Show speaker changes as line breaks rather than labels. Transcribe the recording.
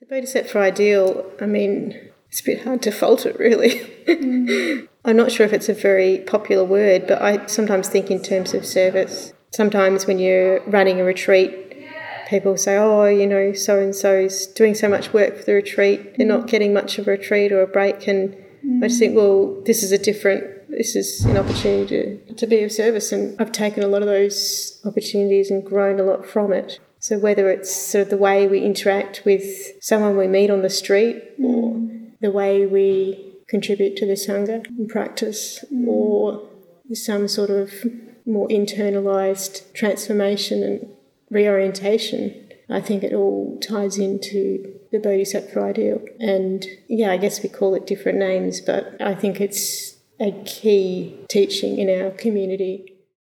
The Bodhisattva ideal, I mean, it's a bit hard to fault it really. Mm. I'm not sure if it's a very popular word, but I sometimes think in terms of service. Sometimes when you're running a retreat, people say, oh, you know, so and so's doing so much work for the retreat, they're not getting much of a retreat or a break. And I just think, well, this is a different, this is an opportunity to, to be of service. And I've taken a lot of those opportunities and grown a lot from it. So whether it's sort of the way we interact with someone we meet on the street or mm. the way we contribute to the Sangha in practice mm. or some sort of more internalized transformation and reorientation. I think it all ties into the Bodhisattva ideal. And yeah, I guess we call it different names, but I think it's a key teaching in our community